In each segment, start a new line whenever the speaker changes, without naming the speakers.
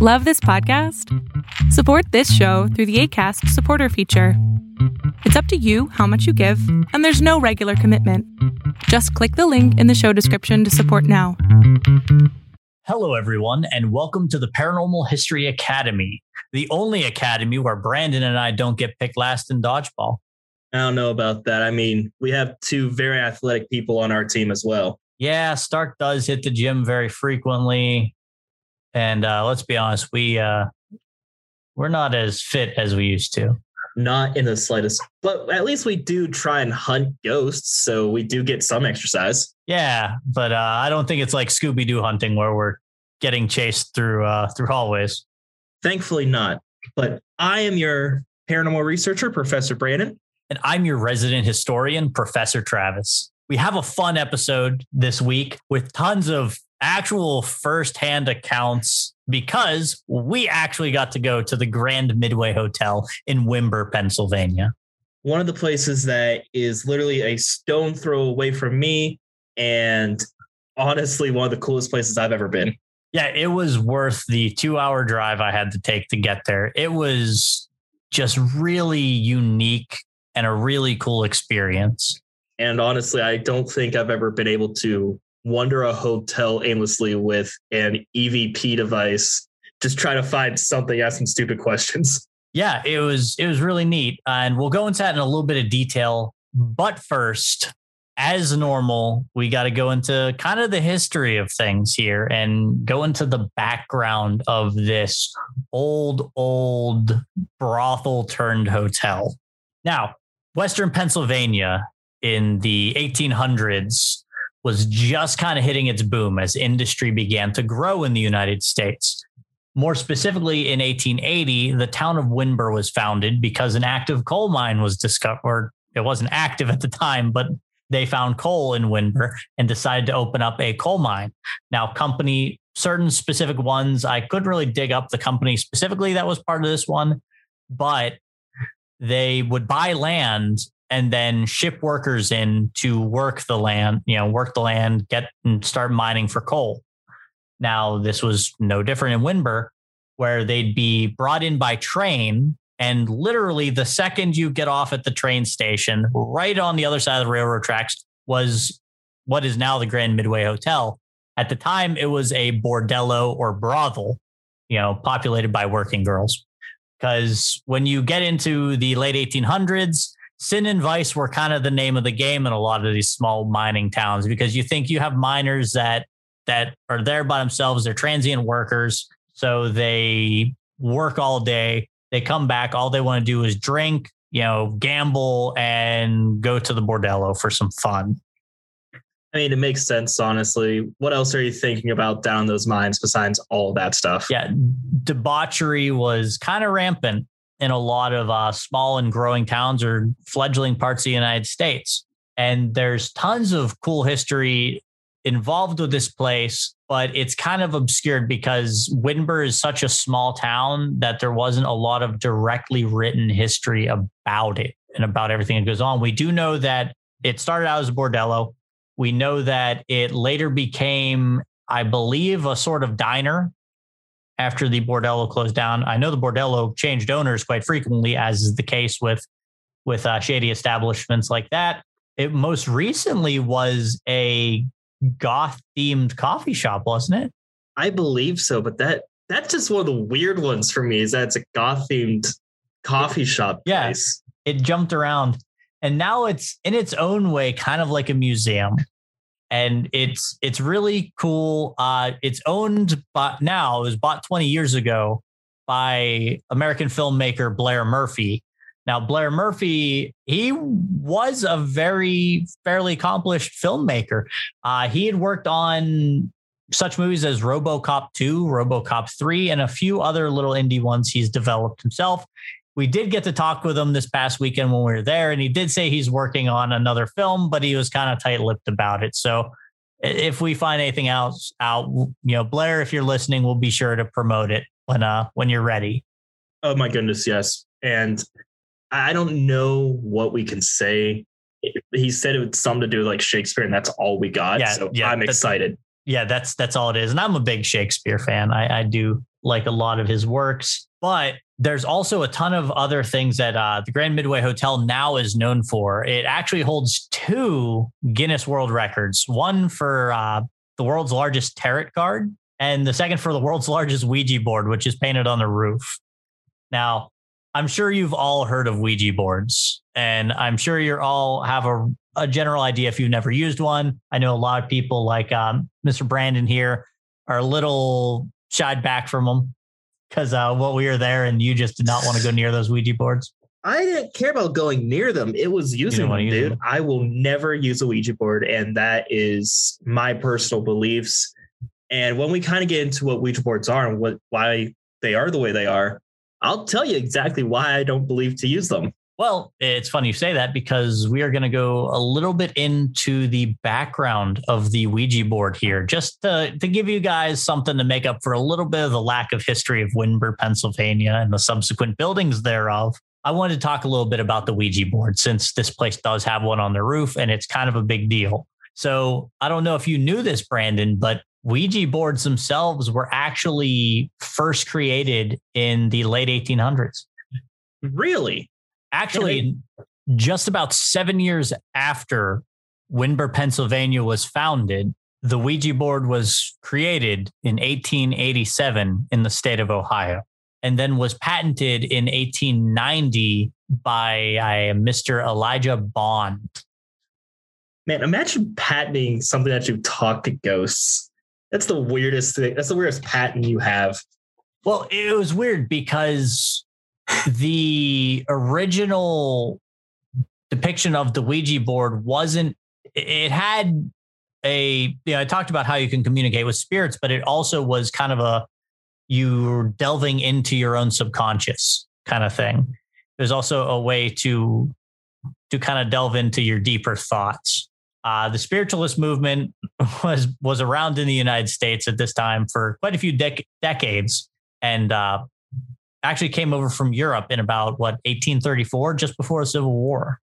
Love this podcast? Support this show through the ACAST supporter feature. It's up to you how much you give, and there's no regular commitment. Just click the link in the show description to support now.
Hello, everyone, and welcome to the Paranormal History Academy, the only academy where Brandon and I don't get picked last in dodgeball.
I don't know about that. I mean, we have two very athletic people on our team as well.
Yeah, Stark does hit the gym very frequently. And uh, let's be honest, we uh, we're not as fit as we used to.
Not in the slightest, but at least we do try and hunt ghosts, so we do get some exercise.
Yeah, but uh, I don't think it's like Scooby Doo hunting where we're getting chased through uh, through hallways.
Thankfully, not. But I am your paranormal researcher, Professor Brandon.
And I'm your resident historian, Professor Travis. We have a fun episode this week with tons of actual firsthand accounts because we actually got to go to the Grand Midway Hotel in Windber, Pennsylvania.
One of the places that is literally a stone throw away from me, and honestly, one of the coolest places I've ever been.
Yeah, it was worth the two hour drive I had to take to get there. It was just really unique and a really cool experience.
And honestly, I don't think I've ever been able to wander a hotel aimlessly with an EVP device, just try to find something, asking stupid questions.
Yeah, it was it was really neat, uh, and we'll go into that in a little bit of detail. But first, as normal, we got to go into kind of the history of things here and go into the background of this old, old brothel turned hotel. Now, Western Pennsylvania in the 1800s was just kind of hitting its boom as industry began to grow in the United States. More specifically, in 1880, the town of Windber was founded because an active coal mine was discovered. It wasn't active at the time, but they found coal in Windber and decided to open up a coal mine. Now, company, certain specific ones, I couldn't really dig up the company specifically that was part of this one, but they would buy land and then ship workers in to work the land, you know, work the land, get and start mining for coal. Now, this was no different in Windber, where they'd be brought in by train. And literally, the second you get off at the train station, right on the other side of the railroad tracks, was what is now the Grand Midway Hotel. At the time, it was a bordello or brothel, you know, populated by working girls. Because when you get into the late 1800s, sin and vice were kind of the name of the game in a lot of these small mining towns because you think you have miners that that are there by themselves they're transient workers so they work all day they come back all they want to do is drink you know gamble and go to the bordello for some fun
I mean, it makes sense, honestly. What else are you thinking about down those mines besides all that stuff?
Yeah, debauchery was kind of rampant in a lot of uh, small and growing towns or fledgling parts of the United States. And there's tons of cool history involved with this place, but it's kind of obscured because Windber is such a small town that there wasn't a lot of directly written history about it and about everything that goes on. We do know that it started out as a bordello. We know that it later became, I believe, a sort of diner after the bordello closed down. I know the bordello changed owners quite frequently, as is the case with with uh, shady establishments like that. It most recently was a goth themed coffee shop, wasn't it?
I believe so, but that that's just one of the weird ones for me. Is that it's a goth themed coffee shop
yeah. It jumped around, and now it's in its own way kind of like a museum and it's it's really cool. Uh, it's owned by now. It was bought 20 years ago by American filmmaker Blair Murphy. Now, Blair Murphy, he was a very fairly accomplished filmmaker. Uh, he had worked on such movies as RoboCop 2, RoboCop 3, and a few other little indie ones he's developed himself we did get to talk with him this past weekend when we were there, and he did say he's working on another film, but he was kind of tight-lipped about it. So if we find anything else out, you know, Blair, if you're listening, we'll be sure to promote it when uh when you're ready.
Oh my goodness, yes. And I don't know what we can say. He said it was something to do with like Shakespeare, and that's all we got. Yeah, so yeah, I'm excited.
Yeah, that's that's all it is. And I'm a big Shakespeare fan. I, I do like a lot of his works. But there's also a ton of other things that uh, the Grand Midway Hotel now is known for. It actually holds two Guinness World Records one for uh, the world's largest tarot card, and the second for the world's largest Ouija board, which is painted on the roof. Now, I'm sure you've all heard of Ouija boards, and I'm sure you all have a, a general idea if you've never used one. I know a lot of people, like um, Mr. Brandon here, are a little shied back from them because uh, well, we were there and you just did not want to go near those Ouija boards.
I didn't care about going near them. It was using them, dude. Them. I will never use a Ouija board, and that is my personal beliefs. And when we kind of get into what Ouija boards are and what why they are the way they are, I'll tell you exactly why I don't believe to use them.
Well, it's funny you say that because we are going to go a little bit into the background of the Ouija board here, just to, to give you guys something to make up for a little bit of the lack of history of Wittenberg, Pennsylvania, and the subsequent buildings thereof. I wanted to talk a little bit about the Ouija board since this place does have one on the roof and it's kind of a big deal. So I don't know if you knew this, Brandon, but Ouija boards themselves were actually first created in the late 1800s.
Really?
Actually, just about seven years after Wittenberg, Pennsylvania was founded, the Ouija board was created in 1887 in the state of Ohio and then was patented in 1890 by uh, Mr. Elijah Bond.
Man, imagine patenting something that you talk to ghosts. That's the weirdest thing. That's the weirdest patent you have.
Well, it was weird because the original depiction of the Ouija board wasn't, it had a, you know, I talked about how you can communicate with spirits, but it also was kind of a, you're delving into your own subconscious kind of thing. There's also a way to, to kind of delve into your deeper thoughts. Uh, the spiritualist movement was was around in the United States at this time for quite a few dec- decades, and uh, actually came over from Europe in about what 1834, just before the Civil War.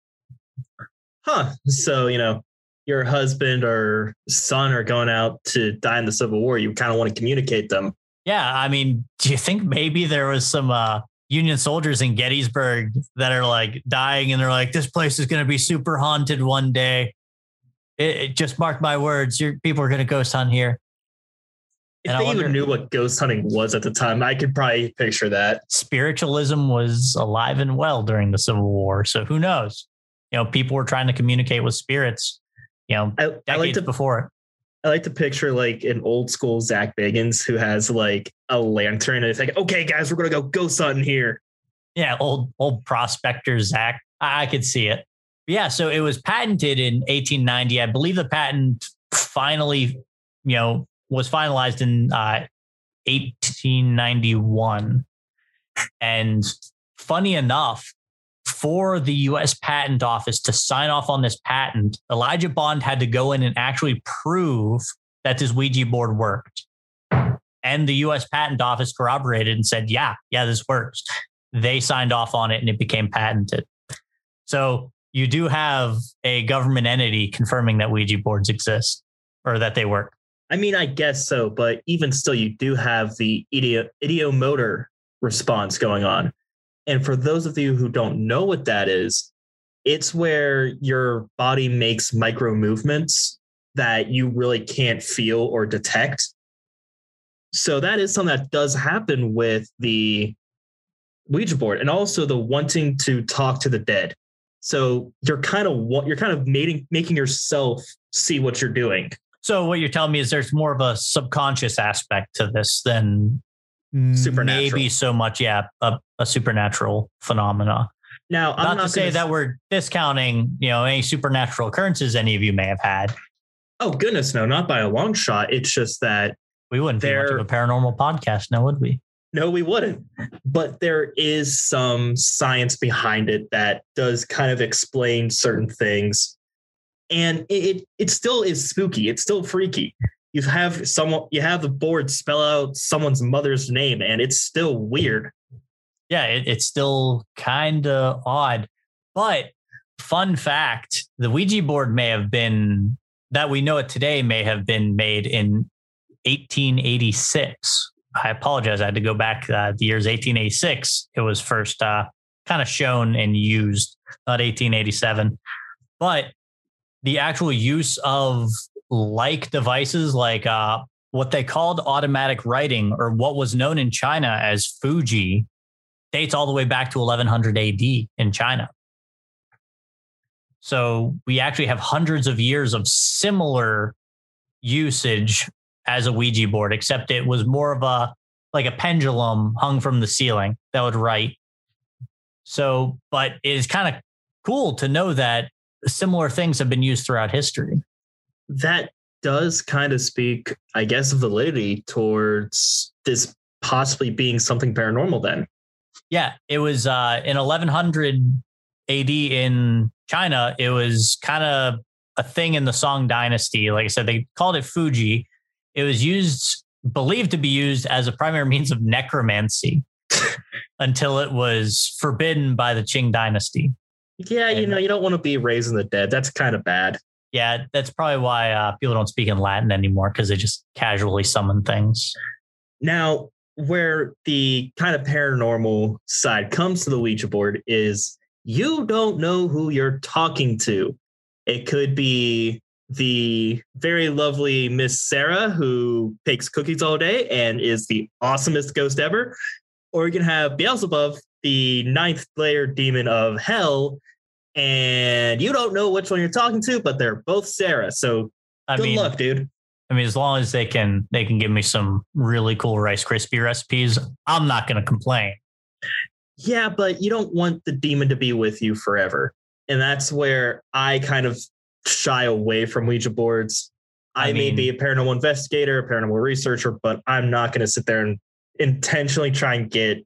Huh. So you know, your husband or son are going out to die in the Civil War. You kind of want to communicate them.
Yeah, I mean, do you think maybe there was some uh, Union soldiers in Gettysburg that are like dying, and they're like, "This place is going to be super haunted one day." It, it just mark my words. Your people are going to ghost hunt here.
If and they wonder, even knew what ghost hunting was at the time, I could probably picture that.
Spiritualism was alive and well during the Civil War. So who knows? You know, people were trying to communicate with spirits, you know, I, decades I like to, before it.
I like to picture like an old school Zach Bagans who has like a lantern and it's like, okay, guys, we're gonna go ghost hunting here.
Yeah, old old prospector Zach. I, I could see it. Yeah, so it was patented in 1890. I believe the patent finally, you know, was finalized in uh, 1891. And funny enough, for the US Patent Office to sign off on this patent, Elijah Bond had to go in and actually prove that this Ouija board worked. And the US Patent Office corroborated and said, yeah, yeah, this works. They signed off on it and it became patented. So you do have a government entity confirming that Ouija boards exist or that they work.
I mean, I guess so, but even still, you do have the idio- ideomotor response going on. And for those of you who don't know what that is, it's where your body makes micro movements that you really can't feel or detect. So that is something that does happen with the Ouija board and also the wanting to talk to the dead. So you're kind of you're kind of making making yourself see what you're doing.
So what you're telling me is there's more of a subconscious aspect to this than
supernatural.
Maybe so much, yeah, a, a supernatural phenomena.
Now,
I'm not, not to say that we're discounting, you know, any supernatural occurrences any of you may have had.
Oh goodness, no, not by a long shot. It's just that
we wouldn't be much of a paranormal podcast, now would we?
No, we wouldn't. But there is some science behind it that does kind of explain certain things. And it, it, it still is spooky. It's still freaky. You have someone you have the board spell out someone's mother's name and it's still weird.
Yeah, it, it's still kind of odd. But fun fact, the Ouija board may have been that we know it today may have been made in 1886 I apologize. I had to go back uh, the years 1886. It was first uh, kind of shown and used, not 1887. But the actual use of like devices like uh, what they called automatic writing or what was known in China as Fuji dates all the way back to 1100 AD in China. So we actually have hundreds of years of similar usage as a Ouija board, except it was more of a like a pendulum hung from the ceiling that would write. So, but it is kind of cool to know that similar things have been used throughout history.
That does kind of speak, I guess, validity towards this possibly being something paranormal then.
Yeah, it was uh, in 1100 AD in China. It was kind of a thing in the Song Dynasty. Like I said, they called it Fuji. It was used, believed to be used as a primary means of necromancy until it was forbidden by the Qing Dynasty.
Yeah, you know, you don't want to be raising the dead. That's kind of bad.
Yeah, that's probably why uh, people don't speak in Latin anymore because they just casually summon things.
Now, where the kind of paranormal side comes to the Ouija board is you don't know who you're talking to. It could be the very lovely Miss Sarah who bakes cookies all day and is the awesomest ghost ever. Or you can have Beelzebub, the ninth layer demon of hell, and you don't know which one you're talking to, but they're both Sarah. So
I
good
mean,
luck, dude.
I mean, as long as they can they can give me some really cool Rice Krispie recipes, I'm not going to complain.
Yeah, but you don't want the demon to be with you forever. And that's where I kind of shy away from Ouija boards. I,
I
may be a paranormal investigator, a paranormal researcher, but I'm not going to sit there and intentionally try and get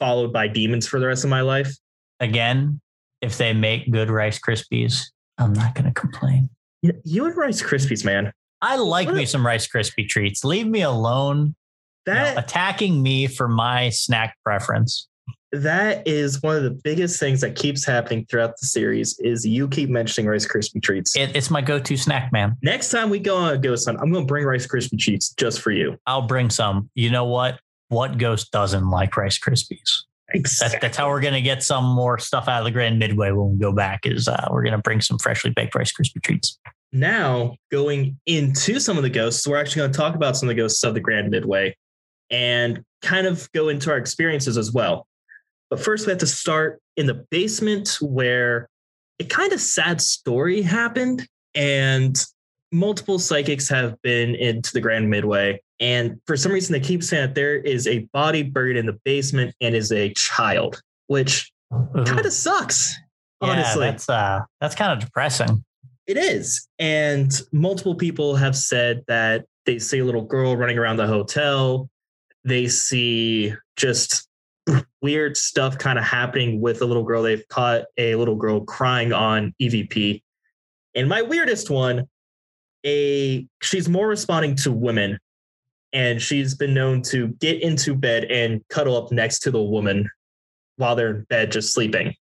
followed by demons for the rest of my life.
Again, if they make good Rice Krispies, I'm not going to complain.
You, and Rice Krispies, man.
I like
What?
me some Rice Krispie treats. Leave me alone. You know,
That
attacking me for my snack preference.
that is one of the biggest things that keeps happening throughout the series is you keep mentioning Rice Krispie treats.
It, it's my go-to snack, man.
Next time we go on a ghost hunt, I'm going to bring Rice Krispie treats just for you.
I'll bring some. You know what? What ghost doesn't like Rice Krispies? That's,
Exactly.
that's how we're going to get some more stuff out of the Grand Midway when we go back. Is uh, we're going to bring some freshly baked Rice Krispie treats.
now going into some of the ghosts, we're actually going to talk about some of the ghosts of the Grand Midway and kind of go into our experiences as well. But first, we have to start in the basement where a kind of sad story happened, and multiple psychics have been into the Grand Midway. And for some reason, they keep saying that there is a body buried in the basement and is a child, which
Ooh.
kind of sucks.
yeah,
honestly.
that's uh, that's kind of depressing.
It is. And multiple people have said that they see a little girl running around the hotel. They see just weird stuff kind of happening with a little girl. They've caught a little girl crying on EVP. And my weirdest one, a she's more responding to women. And she's been known to get into bed and cuddle up next to the woman while they're in bed just sleeping.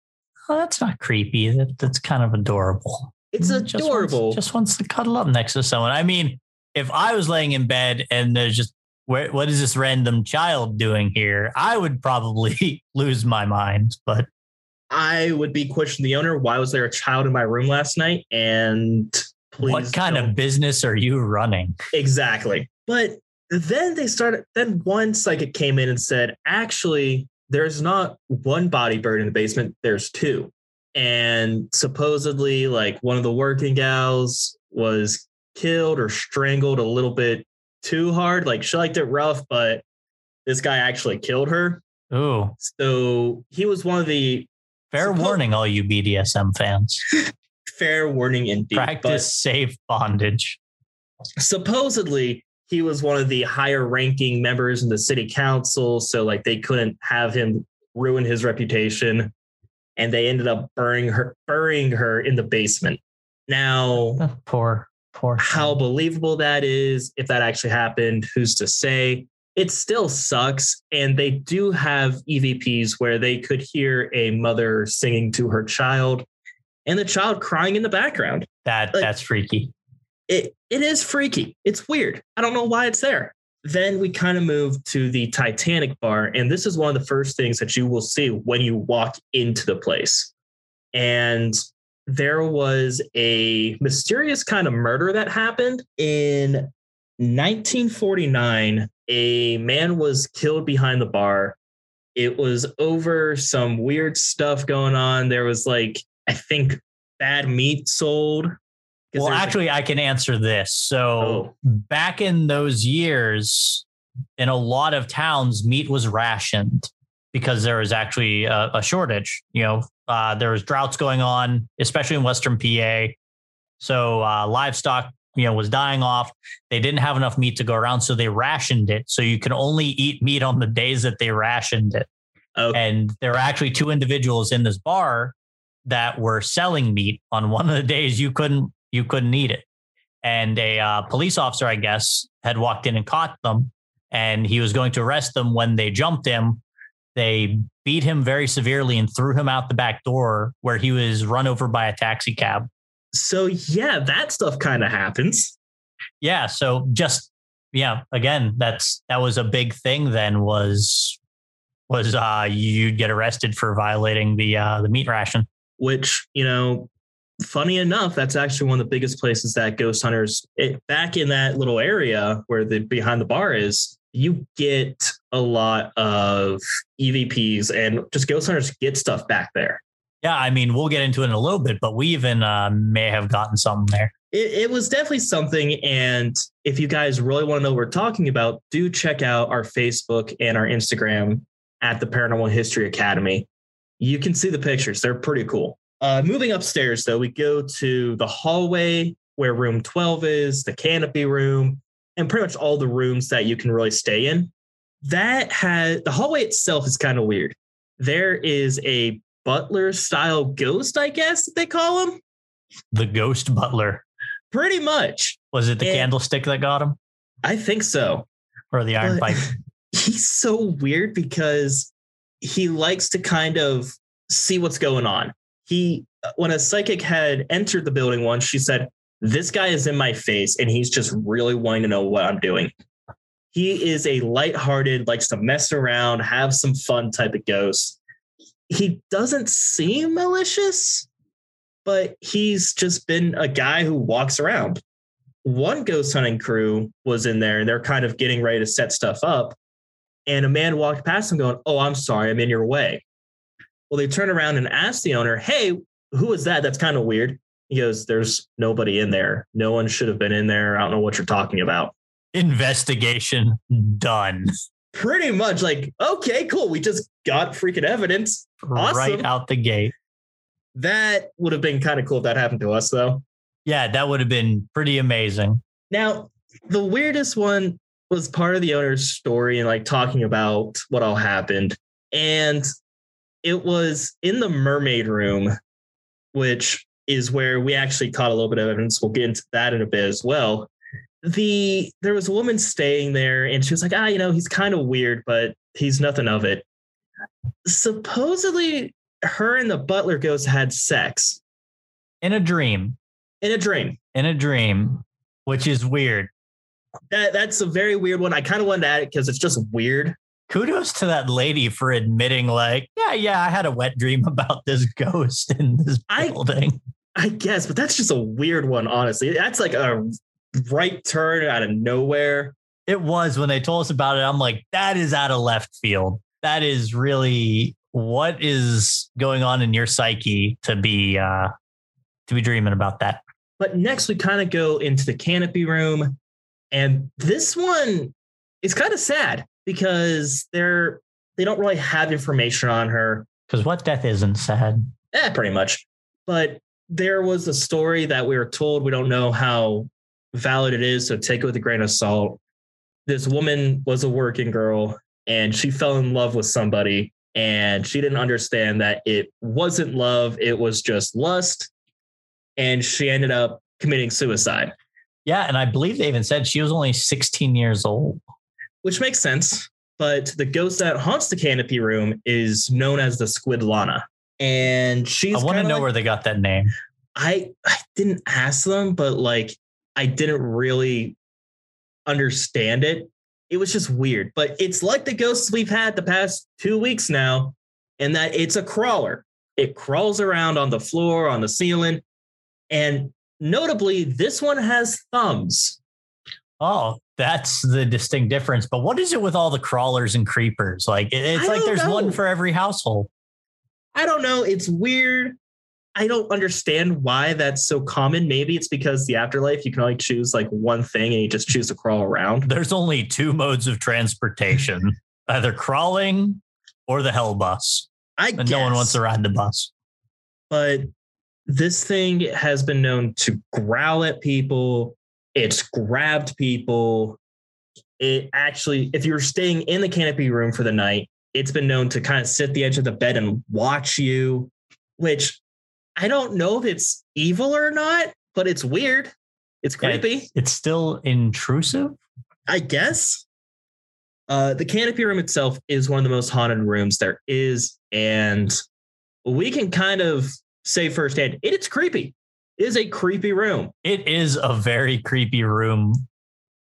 Oh, that's not creepy. That, that's kind of adorable.
It's
Mm, Just wants-
adorable.
Just wants, to cuddle up next to someone. I mean, if I was laying in bed and there's just where, what is this random child doing here? I would probably lose my mind. But
I would be questioning the owner. Why was there a child in my room last night? And please,
what kind
don't-
of business are you running?
exactly? But then they started. Then one psychic came in and said, "Actually, there's not one body buried in the basement. There's two, and supposedly, like one of the working gals was killed or strangled a little bit too hard. Like she liked it rough, but this guy actually killed her.
Ooh,
So he was one of the
fair
Suppo-
warning, all you BDSM fans.
fair warning indeed.
Practice safe bondage.
supposedly he was one of the higher ranking members in the city council so like they couldn't have him ruin his reputation and they ended up burying her burying her in the basement now
Oh, poor, poor.
how believable that is if that actually happened who's to say it still sucks and they do have evps where they could hear a mother singing to her child and the child crying in the background
that
like-
that's freaky.
It it is freaky. It's weird. I don't know why it's there. then we kind of move to the Titanic bar. And this is one of the first things that you will see when you walk into the place. And there was a mysterious kind of murder that happened in 1949. A man was killed behind the bar. It was over some weird stuff going on. There was like, I think, bad meat sold.
Well, actually, I can answer this. So
Oh.
back in those years, in a lot of towns, meat was rationed because there was actually a, a shortage. You know, uh, there was droughts going on, especially in Western PA. So uh, livestock, you know, was dying off. They didn't have enough meat to go around, so they rationed it. So you can only eat meat on the days that they rationed it.
Okay.
And there were actually two individuals in this bar that were selling meat on one of the days you couldn't you couldn't eat it. And a uh, police officer, I guess, had walked in and caught them, and he was going to arrest them when they jumped him. They beat him very severely and threw him out the back door, where he was run over by a taxi cab.
so yeah, that stuff kind of happens.
Yeah, so just yeah, again, that's that was a big thing. Then was was uh, you'd get arrested for violating the uh, the meat ration.
which you know funny enough that's actually one of the biggest places that ghost hunters it, back in that little area where the behind the bar is you get a lot of evps and just ghost hunters get stuff back there.
Yeah, I mean, we'll get into it in a little bit, but we even uh, may have gotten something there.
it, it was definitely something and if you guys really want to know what we're talking about do check out our facebook and our instagram at the paranormal history academy. You can see the pictures they're pretty cool uh, moving upstairs though we go to the hallway where room 12 is the canopy room and pretty much all the rooms that you can really stay in that had the hallway itself is kind of weird there is a butler style ghost i guess they call him
The ghost butler.
pretty much
Was it the
And-
candlestick that got him
I think so.
or the iron
But-
pipe?
He's so weird because he likes to kind of see what's going on. He, uh, when a psychic had entered the building once, she said, This guy is in my face and he's just really wanting to know what I'm doing. He is a lighthearted, likes to mess around, have some fun type of ghost. He doesn't seem malicious, but he's just been a guy who walks around one ghost hunting crew was in there and they're kind of getting ready to set stuff up. And a man walked past them going, Oh, I'm sorry, I'm in your way. Well, they turn around and ask the owner, Hey, who is that? That's kind of weird. He goes, There's nobody in there. No one should have been in there. I don't know what you're talking about.
Investigation done.
Pretty much like, okay, cool. We just got freaking evidence.
Right out the gate.
That would have been kind of cool if that happened to us, though.
Yeah, that would have been pretty amazing.
Now, the weirdest one was part of the owner's story and like talking about what all happened. And it was in the mermaid room, which is where we actually caught a little bit of evidence. We'll get into that in a bit as well. The there was a woman staying there and she was like, ah, you know, he's kind of weird, but he's nothing of it. Supposedly her and the butler ghost had sex
In a dream.
in a dream.
In a dream, which is weird.
That that's a very weird one. I kind of wanted to add it because it's just weird.
Kudos to that lady for admitting, like, yeah, yeah, I had a wet dream about this ghost in this
I-
building.
I guess, but that's just a weird one, honestly. That's like a right turn out of nowhere.
It was when they told us about it. I'm like, that is out of left field. That is really what is going on in your psyche to be uh to be dreaming about that.
But next, we kind of go into the canopy room, and this one is kind of sad because they're they don't really have information on her.
Because what death isn't sad.
Eh, pretty much. But there was a story that we were told. We don't know how valid it is, so take it with a grain of salt. This woman was a working girl and she fell in love with somebody and she didn't understand that it wasn't love, it was just lust. And she ended up committing suicide,
Yeah, and I believe they even said she was only 16 years old.
Which makes sense. But the ghost that haunts the canopy room is known as the Squid Lana. And she's
I want to know
like-
where they got that name.
I I didn't ask them, but like I didn't really understand it. it was just weird. But it's like the ghosts we've had the past two weeks now, and that it's a crawler. It crawls around on the floor, on the ceiling, and notably, this one has thumbs.
Oh, that's the distinct difference. But what is it with all the crawlers and creepers? Like it's
I
like there's
know.
one for every household.
I don't know. It's weird. I don't understand why that's so common. Maybe it's because the afterlife, you can only choose like one thing and you just choose to crawl around.
There's only two modes of transportation: either crawling or the hell bus.
I
And no one wants to ride the bus.
but this thing has been known to growl at people. It's grabbed people. It actually, if you're staying in the canopy room for the night, it's been known to kind of sit at the edge of the bed and watch you, which I don't know if it's evil or not, but it's weird. It's creepy,
It's still intrusive.
I guess. Uh, the canopy room itself is one of the most haunted rooms there is. And we can kind of say firsthand, it is creepy. Is a creepy room.
It is a very creepy room.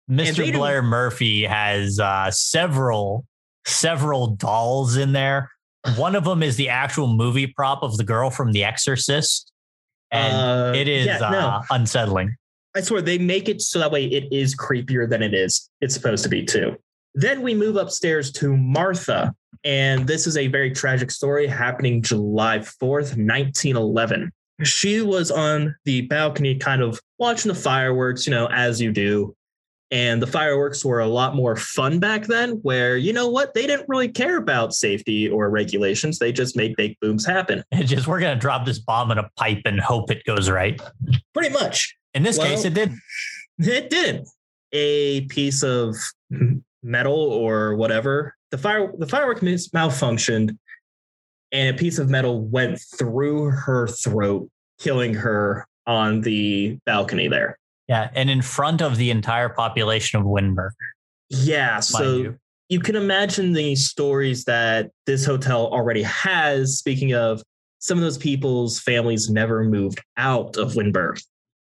Mr. Blair Murphy has uh, several several dolls in there. One of them is the actual movie prop of the girl from The Exorcist, and
Uh,
it is
yeah, no.
uh, unsettling.
I swear they make it so that way it is creepier than it is. It's supposed to be too. Then we move upstairs to Martha, and this is a very tragic story happening July 4th, 1911. She was on the balcony, kind of watching the fireworks, you know, as you do. And the fireworks were a lot more fun back then, where, you know what, they didn't really care about safety or regulations. They just made big booms happen.
It's just we're gonna drop this bomb in a pipe and hope it goes right.
Pretty much.
In this
Well-
case, it did.
It did. A piece of metal or whatever. The fire the firework malfunctioned and a piece of metal went through her throat, killing her on the balcony there.
Yeah, and in front of the entire population of Windber,
Yeah, so
you.
you can imagine the stories that this hotel already has. Speaking of some of those people's families never moved out of Windber.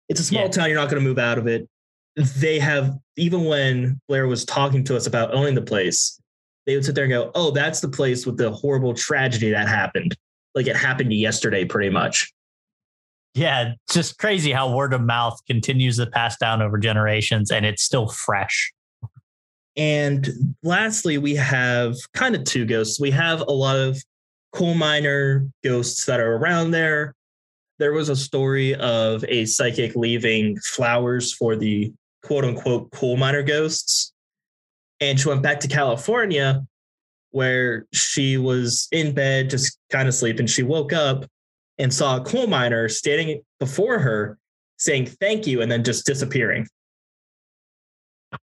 It's a small
Yeah.
town, you're not going to move out of it. They have, even when Blair was talking to us about owning the place, they would sit there and go, Oh, that's the place with the horrible tragedy that happened. Like it happened yesterday, pretty much.
Yeah, just crazy how word of mouth continues to pass down over generations and it's still fresh.
And lastly, we have kind of two ghosts. We have a lot of coal miner ghosts that are around there. There was a story of a psychic leaving flowers for the quote unquote coal miner ghosts. And she went back to California where she was in bed, just kind of sleeping. She woke up and saw a coal miner standing before her saying thank you and then just disappearing.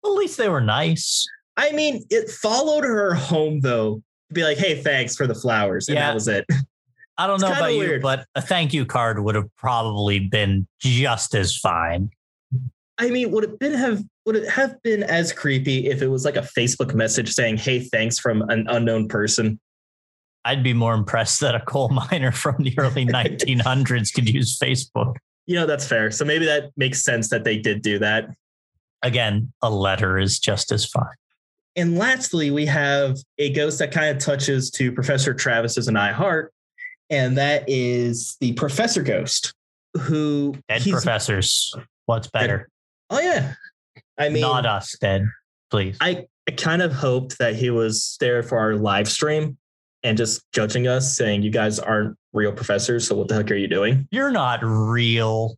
Well, at least they were nice.
I mean, it followed her home though. To be like, hey, thanks for the flowers. And
Yeah.
that was it.
I don't
It's
know about you, but a thank you card would have probably been just as fine.
I mean, would it been have would it have been as creepy if it was like a Facebook message saying, hey, thanks from an unknown person?
I'd be more impressed that a coal miner from the early 1900s could use Facebook.
You know, that's fair. So maybe that makes sense that they did do that.
Again, a letter is just as fine.
And lastly, we have a ghost that kind of touches to Professor Travis's and I heart, and that is the Professor Ghost, who
Dead professors. What's better?
Oh yeah, I mean,
Not us, dead, please.
I, I kind of hoped that he was there for our live stream and just judging us, saying you guys aren't real professors. So what the heck are you doing?
You're not real.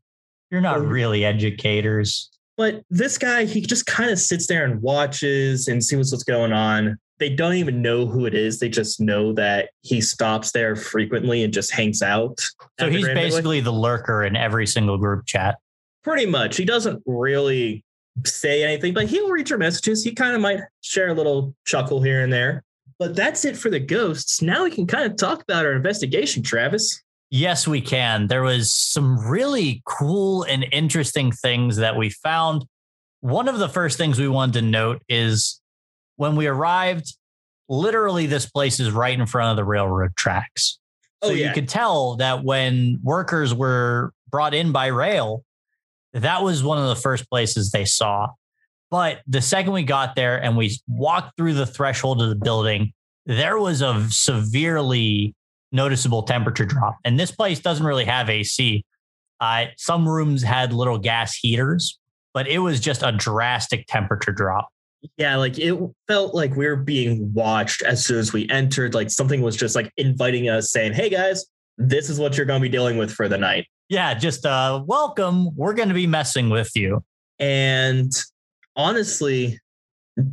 You're not
Oh.
really educators.
But this guy, he just kind of sits there and watches and sees what's going on. They don't even know who it is. They just know that he stops there frequently and just hangs out.
So he's basically the lurker in every single group chat.
pretty much. He doesn't really say anything, but he'll read your messages. He kind of might share a little chuckle here and there. But that's it for the ghosts. Now we can kind of talk about our investigation, Travis.
Yes, we can. There was some really cool and interesting things that we found. One of the first things we wanted to note is when we arrived, literally this place is right in front of the railroad tracks. Oh, so
Oh, yeah.
you could tell that when workers were brought in by rail, that was one of the first places they saw. But the second we got there and we walked through the threshold of the building, there was a severely noticeable temperature drop. And this place doesn't really have AC. Uh, some rooms had little gas heaters, but it was just a drastic temperature drop.
Yeah, like it felt like we were being watched as soon as we entered. Like something was just like inviting us, saying, Hey guys, this is what you're going to be dealing with for the night.
Yeah, just uh, welcome. We're going to be messing with you.
And honestly,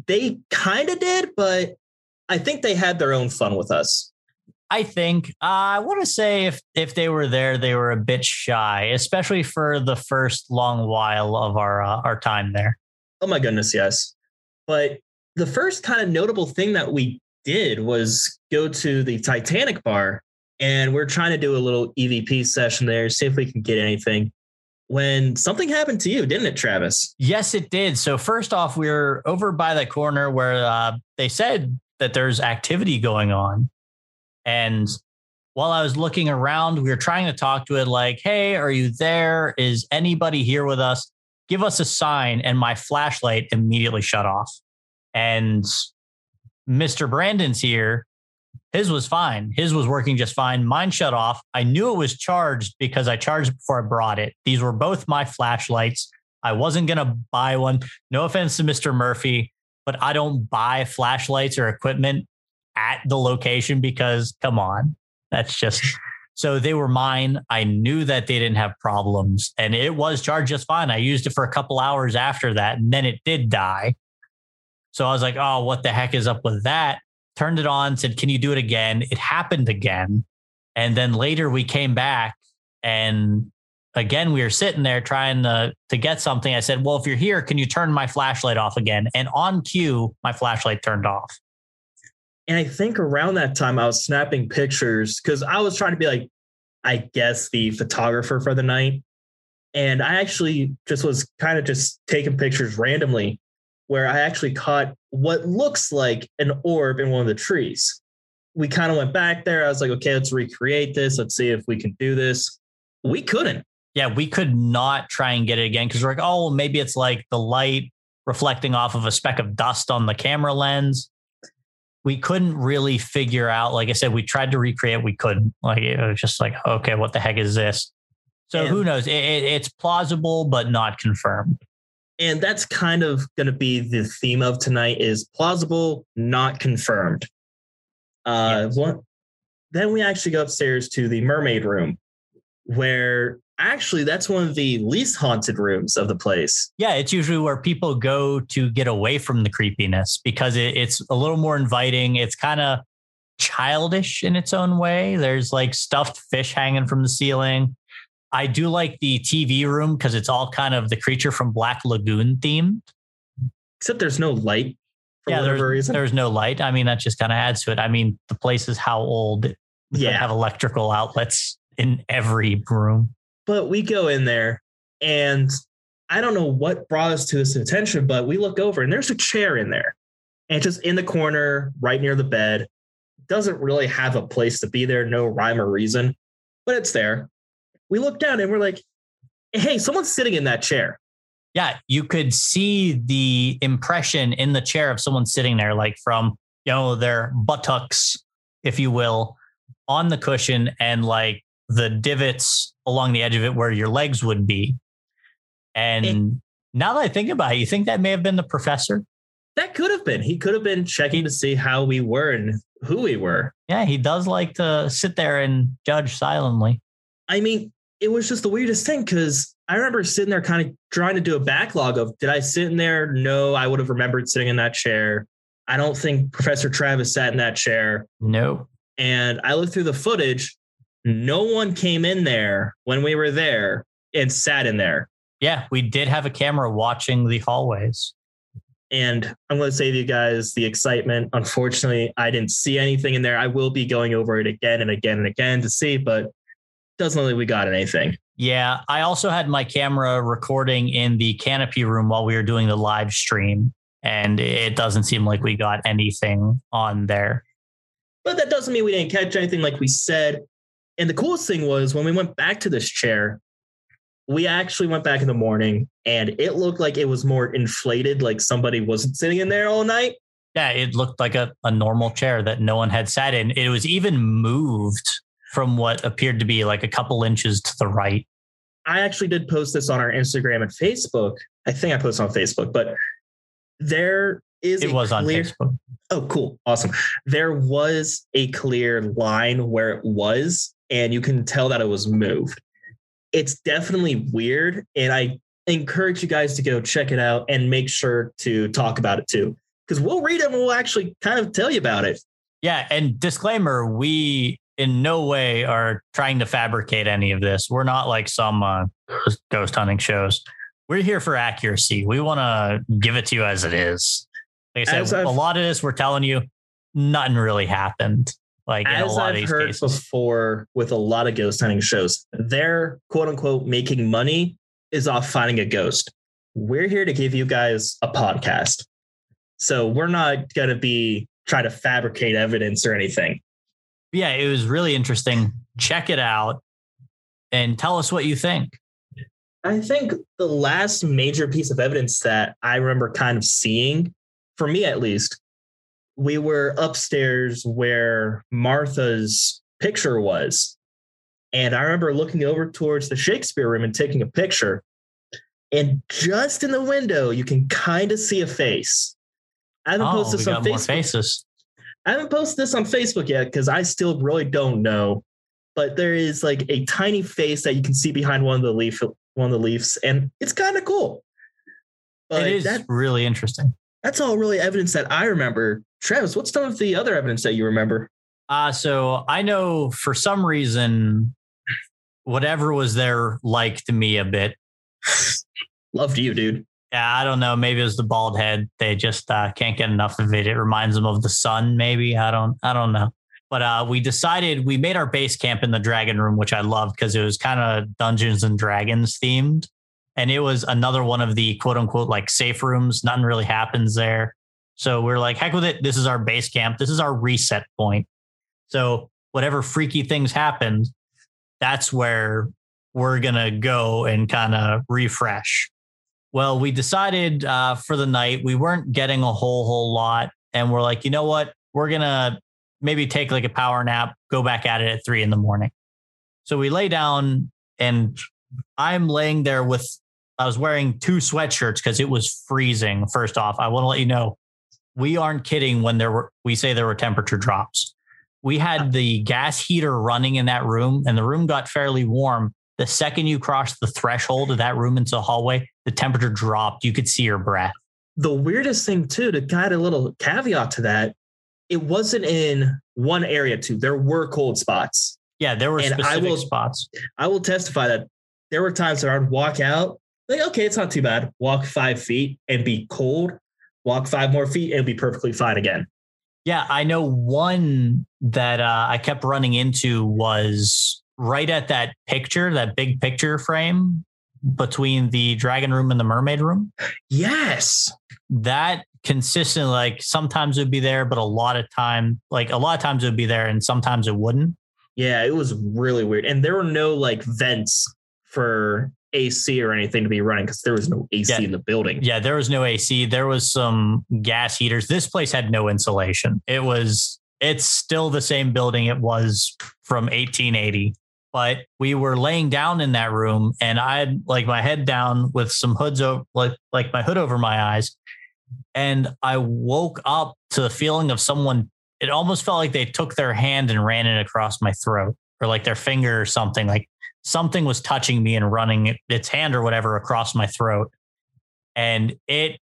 they kind of did, but I think they had their own fun with us.
I think uh, I want to say if if they were there, they were a bit shy, especially for the first long while of our uh, our time there.
Oh my goodness, yes. But the first kind of notable thing that we did was go to the Titanic bar, and we're trying to do a little EVP session there, see if we can get anything. When something happened to you, didn't it, Travis?
Yes, it did. So first off, we are over by the corner where uh, they said that there's activity going on and while I was looking around, we were trying to talk to it like, hey, are you there? Is anybody here with us? Give us a sign. And my flashlight immediately shut off. And Mr. Brandon's here. His was fine. His was working just fine. Mine shut off. I knew it was charged because I charged before I brought it. These were both my flashlights. I wasn't going to buy one. No offense to Mr. Murphy, but I don't buy flashlights or equipment at the location because come on, that's just so they were mine. I knew that they didn't have problems and it was charged just fine. I used it for a couple hours after that and then it did die. So I was like, oh, what the heck is up with that? Turned it on, said, can you do it again? It happened again. And then later we came back and again we were sitting there trying to to get something. I said, well, if you're here, can you turn my flashlight off again? And on cue, my flashlight turned off.
And I think around that time, I was snapping pictures because I was trying to be like, I guess, the photographer for the night. And I actually just was kind of just taking pictures randomly where I actually caught what looks like an orb in one of the trees. We kind of went back there. I was like, okay, let's recreate this. Let's see if we can do this. We couldn't.
Yeah, we could not try and get it again because we're like, oh, maybe it's like the light reflecting off of a speck of dust on the camera lens we couldn't really figure out. Like I said, we tried to recreate, we couldn't. Like it was just like, okay, what the heck is this? So and, who knows? It, it, it's plausible, but not confirmed.
And that's kind of going to be the theme of tonight: is plausible, not confirmed. Uh, yes. one, then we actually go upstairs to the mermaid room, where actually that's one of the least haunted rooms of the place.
Yeah, it's usually where people go to get away from the creepiness because it, it's a little more inviting. It's kind of childish in its own way. There's like stuffed fish hanging from the ceiling. I do like the TV room because it's all kind of the creature from Black Lagoon themed.
Except there's no light
for yeah, whatever there's, reason. There's no light. I mean, that just kind of adds to it. I mean, the place is how old yeah. have electrical outlets in every room.
But we go in there and I don't know what brought us to this attention, but we look over and there's a chair in there. And just in the corner, right near the bed. Doesn't really have a place to be there, no rhyme or reason, but it's there. We look down and we're like, hey, someone's sitting in that chair.
Yeah, you could see the impression in the chair of someone sitting there, like from, you know, their buttocks, if you will, on the cushion and like the divots along the edge of it where your legs would be. And it, now that I think about it, you think that may have been the professor?
That could have been. He could have been checking to see how we were and who we were.
Yeah, he does like to sit there and judge silently.
I mean, it was just the weirdest thing because I remember sitting there kind of trying to do a backlog of did I sit in there? No, I would have remembered sitting in that chair. I don't think Professor Travis sat in that chair.
No.
And I looked through the footage no one came in there when we were there and sat in there.
Yeah, we did have a camera watching the hallways.
And I'm going to save you guys the excitement. Unfortunately, I didn't see anything in there. I will be going over it again and again and again to see, but doesn't look like we got anything.
Yeah, I also had my camera recording in the canopy room while we were doing the live stream, and it doesn't seem like we got anything on there.
But that doesn't mean we didn't catch anything. Like we said, and the coolest thing was when we went back to this chair, we actually went back in the morning and it looked like it was more inflated, like somebody wasn't sitting in there all night.
Yeah, it looked like a, a normal chair that no one had sat in. It was even moved from what appeared to be like a couple inches to the right.
I actually did post this on our Instagram and Facebook. I think I posted on Facebook, but there is
it was
clear,
on Facebook.
Oh, cool. Awesome. There was a clear line where it was, and you can tell that it was moved. It's definitely weird. And I encourage you guys to go check it out and make sure to talk about it too. Because we'll read it and we'll actually kind of tell you about it.
Yeah. And disclaimer, we in no way are trying to fabricate any of this. We're not like some uh, ghost hunting shows. We're here for accuracy. We want to give it to you as it is. Like I said, a lot of this we're telling you, nothing really happened. Like
as I've heard cases. before with a lot of ghost hunting shows, their quote unquote making money is off finding a ghost. We're here to give you guys a podcast. So we're not going to be trying to fabricate evidence or anything.
Yeah, it was really interesting. Check it out and tell us what you think.
I think the last major piece of evidence that I remember kind of seeing, for me at least, we were upstairs where Martha's picture was. And I remember looking over towards the Shakespeare room and taking a picture. And just in the window, you can kind of see a face. I haven't oh, posted on Facebook.
Faces.
I haven't posted this on Facebook yet because I still really don't know. But there is like a tiny face that you can see behind one of the leaf one of the leaves, and it's kind of cool.
But it is that, really interesting.
That's all really evidence that I remember. Travis, what's some of the other evidence that you remember?
Uh, so I know for some reason, whatever was there liked me a bit.
Loved you, dude.
Yeah, I don't know. Maybe it was the bald head. They just uh, can't get enough of it. It reminds them of the sun. Maybe I don't. I don't know. But uh, we decided we made our base camp in the dragon room, which I loved because it was kind of Dungeons and Dragons themed, and it was another one of the quote unquote like safe rooms. Nothing really happens there, so we're like, heck with it. This is our base camp. This is our reset point. So whatever freaky things happened, that's where we're gonna go and kind of refresh. Well, we decided uh, for the night we weren't getting a whole whole lot, and we're like, you know what? We're gonna maybe take like a power nap, go back at it at three in the morning. So we lay down, and I'm laying there with. I was wearing two sweatshirts because it was freezing. First off, I want to let you know we aren't kidding when there were we say there were temperature drops. We had the gas heater running in that room, and the room got fairly warm. The second you crossed the threshold of that room into the hallway, the temperature dropped. You could see your breath.
The weirdest thing, too, to add a little caveat to that, it wasn't in one area, too. There were cold spots.
Yeah, there were and specific I will, spots.
I will testify that there were times that I'd walk out, like, okay, it's not too bad. Walk five feet and be cold. Walk five more feet and be perfectly fine again.
Yeah, I know one that uh, I kept running into was right at that picture, that big picture frame between the dragon room and the mermaid room.
Yes.
That consistent, like sometimes it would be there, but a lot of time, like a lot of times it would be there and sometimes it wouldn't.
Yeah, it was really weird. And there were no like vents for AC or anything to be running because there was no AC
yeah.
in the building.
Yeah, there was no AC. There was some gas heaters. This place had no insulation. It was it's still the same building it was from 1880 but we were laying down in that room and I had like my head down with some hoods over like like my hood over my eyes. And I woke up to the feeling of someone, it almost felt like they took their hand and ran it across my throat or like their finger or something. Like something was touching me and running its hand or whatever across my throat. And it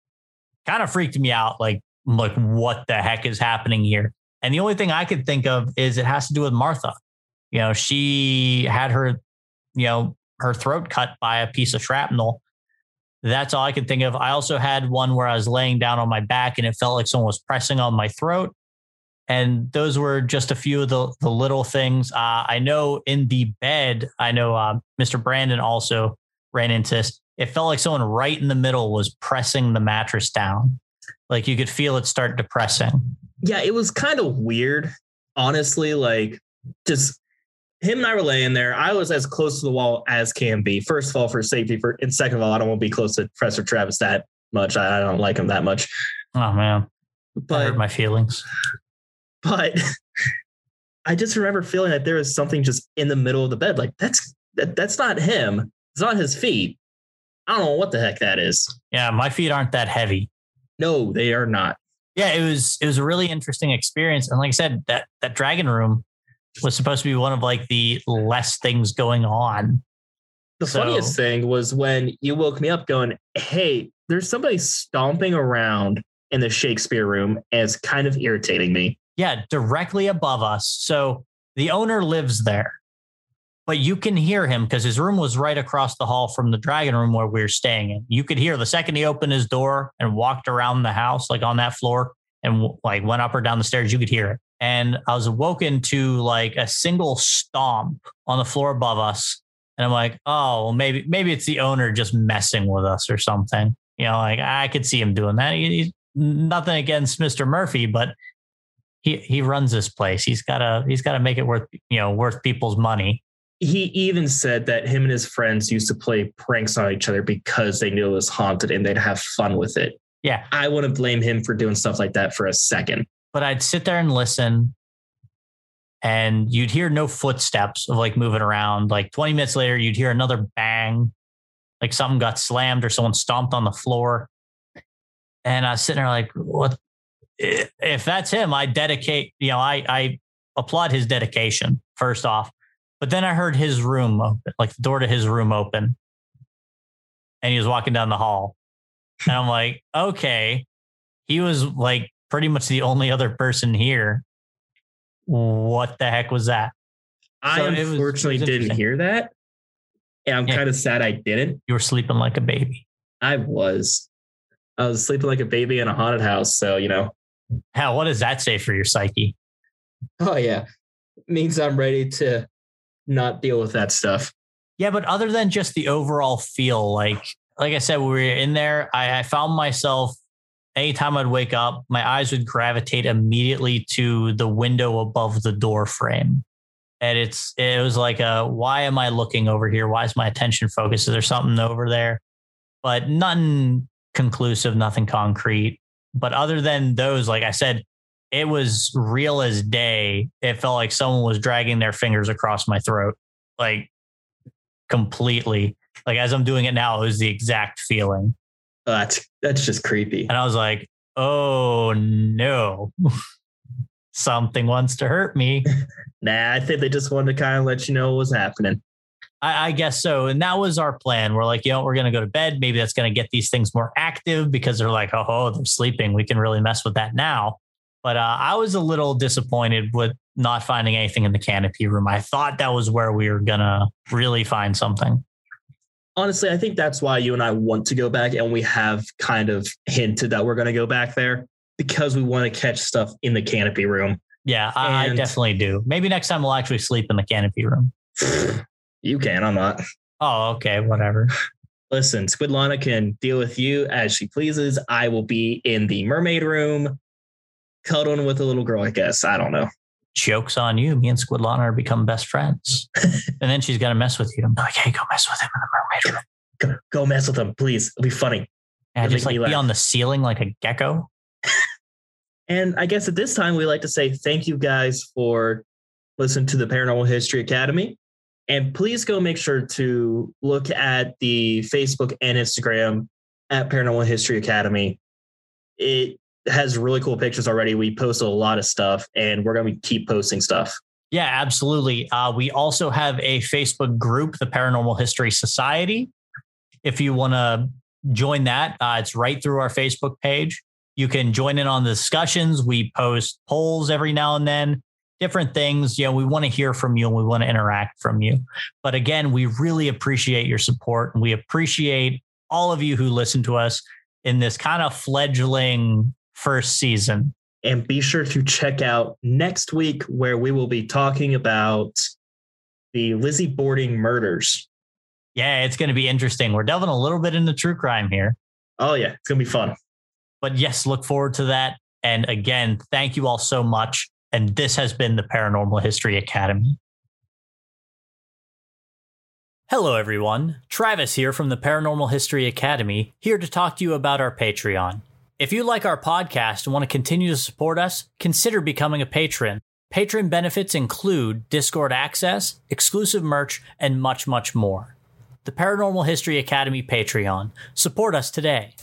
kind of freaked me out. Like, like, what the heck is happening here? And the only thing I could think of is it has to do with Martha you know, she had her, you know, her throat cut by a piece of shrapnel. That's all I could think of. I also had one where I was laying down on my back and it felt like someone was pressing on my throat. And those were just a few of the, the little things. Uh, I know in the bed, I know uh, Mr. Brandon also ran into this. It felt like someone right in the middle was pressing the mattress down. Like you could feel it start depressing.
Yeah, it was kind of weird, honestly. Like just him and I were laying there. I was as close to the wall as can be. First of all, for safety, for and second of all, I don't want to be close to Professor Travis that much. I, I don't like him that much.
Oh man,
But
hurt my feelings.
but I just remember feeling that there was something just in the middle of the bed. Like that's that, that's not him. It's not his feet. I don't know what the heck that is.
Yeah, my feet aren't that heavy.
No, they are not.
Yeah, it was it was a really interesting experience, and like I said, that that dragon room was supposed to be one of like the less things going on.
The
So-
funniest thing was when you woke me up going, Hey, there's somebody stomping around in the Shakespeare room and it's kind of irritating me.
Yeah, directly above us. So the owner lives there, but you can hear him because his room was right across the hall from the dragon room where we were staying in. You could hear the second he opened his door and walked around the house, like on that floor, and like went up or down the stairs. You could hear it. And I was awoken to like a single stomp on the floor above us. And I'm like, oh, well, maybe maybe it's the owner just messing with us or something. You know, like I could see him doing that. He, he's nothing against Mr. Murphy, but he he runs this place. He's gotta he's gotta make it worth you know worth people's money.
He even said that him and his friends used to play pranks on each other because they knew it was haunted and they'd have fun with it.
Yeah,
I wouldn't blame him for doing stuff like that for a second.
But I'd sit there and listen, and you'd hear no footsteps of like moving around. Like 20 minutes later, you'd hear another bang, like something got slammed or someone stomped on the floor. And I was sitting there like, what? If that's him, I dedicate. You know, I I applaud his dedication first off. But then I heard his room open, like the door to his room open, and he was walking down the hall. And I'm like, okay, he was like pretty much the only other person here. What the heck was that?
I
So it
unfortunately
was
didn't hear that. And I'm
Yeah.
kind of sad I didn't.
You were sleeping like a baby.
I was. I was sleeping like a baby in a haunted house. So, you know.
Hell, what does that say for your psyche?
Oh, yeah. means I'm ready to not deal with that stuff.
Yeah, but other than just the overall feel, like like I said, we were in there. I, I found myself anytime I'd wake up, my eyes would gravitate immediately to the window above the door frame. And it's it was like a why am I looking over here? Why is my attention focused? Is there something over there? But nothing conclusive, nothing concrete. But other than those, like I said, it was real as day. It felt like someone was dragging their fingers across my throat. Like completely. Like as I'm doing it now, it was the exact feeling.
Oh, that's that's just creepy.
And I was like, oh no, something wants to hurt me.
Nah, I think they just wanted to kind of let you know what was happening.
I, I guess so. And that was our plan. We're like, you know, we're going to go to bed. Maybe that's going to get these things more active because they're like, oh, oh, they're sleeping. We can really mess with that now. But uh, I was a little disappointed with not finding anything in the canopy room. I thought that was where we were going to really find something.
Honestly, I think that's why you and I want to go back, and we have kind of hinted that we're going to go back there because we want to catch stuff in the canopy room.
Yeah, I,
And-
definitely do. Maybe next time we'll actually sleep in the canopy room.
You can, I'm not.
Oh, okay, whatever.
Listen, Squidlana can deal with you as she pleases. I will be in the mermaid room, cuddling with a little girl, I guess. I don't know.
Joke's on you. Me and Squidlana are become best friends. and then she's to mess with you. I'm like, hey, go mess with him in the mermaid room.
Go, go mess with them, please. It'll be funny.
And
It'll
just like be
laugh.
on the ceiling like a gecko.
And I guess at this time, we like to say thank you guys for listening to the Paranormal History Academy. And please go make sure to look at the Facebook and Instagram at Paranormal History Academy. It has really cool pictures already. We post a lot of stuff and we're going to keep posting stuff.
Yeah, absolutely. Uh, we also have a Facebook group, the Paranormal History Society. If you want to join that, uh, it's right through our Facebook page. You can join in on the discussions. We post polls every now and then, different things. You know, we want to hear from you and we want to interact from you. But again, we really appreciate your support and we appreciate all of you who listen to us in this kind of fledgling first season.
And be sure to check out next week where we will be talking about the Lizzie Borden murders.
Yeah, it's going to be interesting. We're delving a little bit into true crime here.
Oh, yeah, it's going to be fun.
But yes, look forward to that. And again, thank you all so much. And this has been the Paranormal History Academy. Hello, everyone. Travis here from the Paranormal History Academy, here to talk to you about our Patreon. If you like our podcast and want to continue to support us, consider becoming a patron. Patron benefits include Discord access, exclusive merch, and much, much more. The Paranormal History Academy Patreon. Support us today.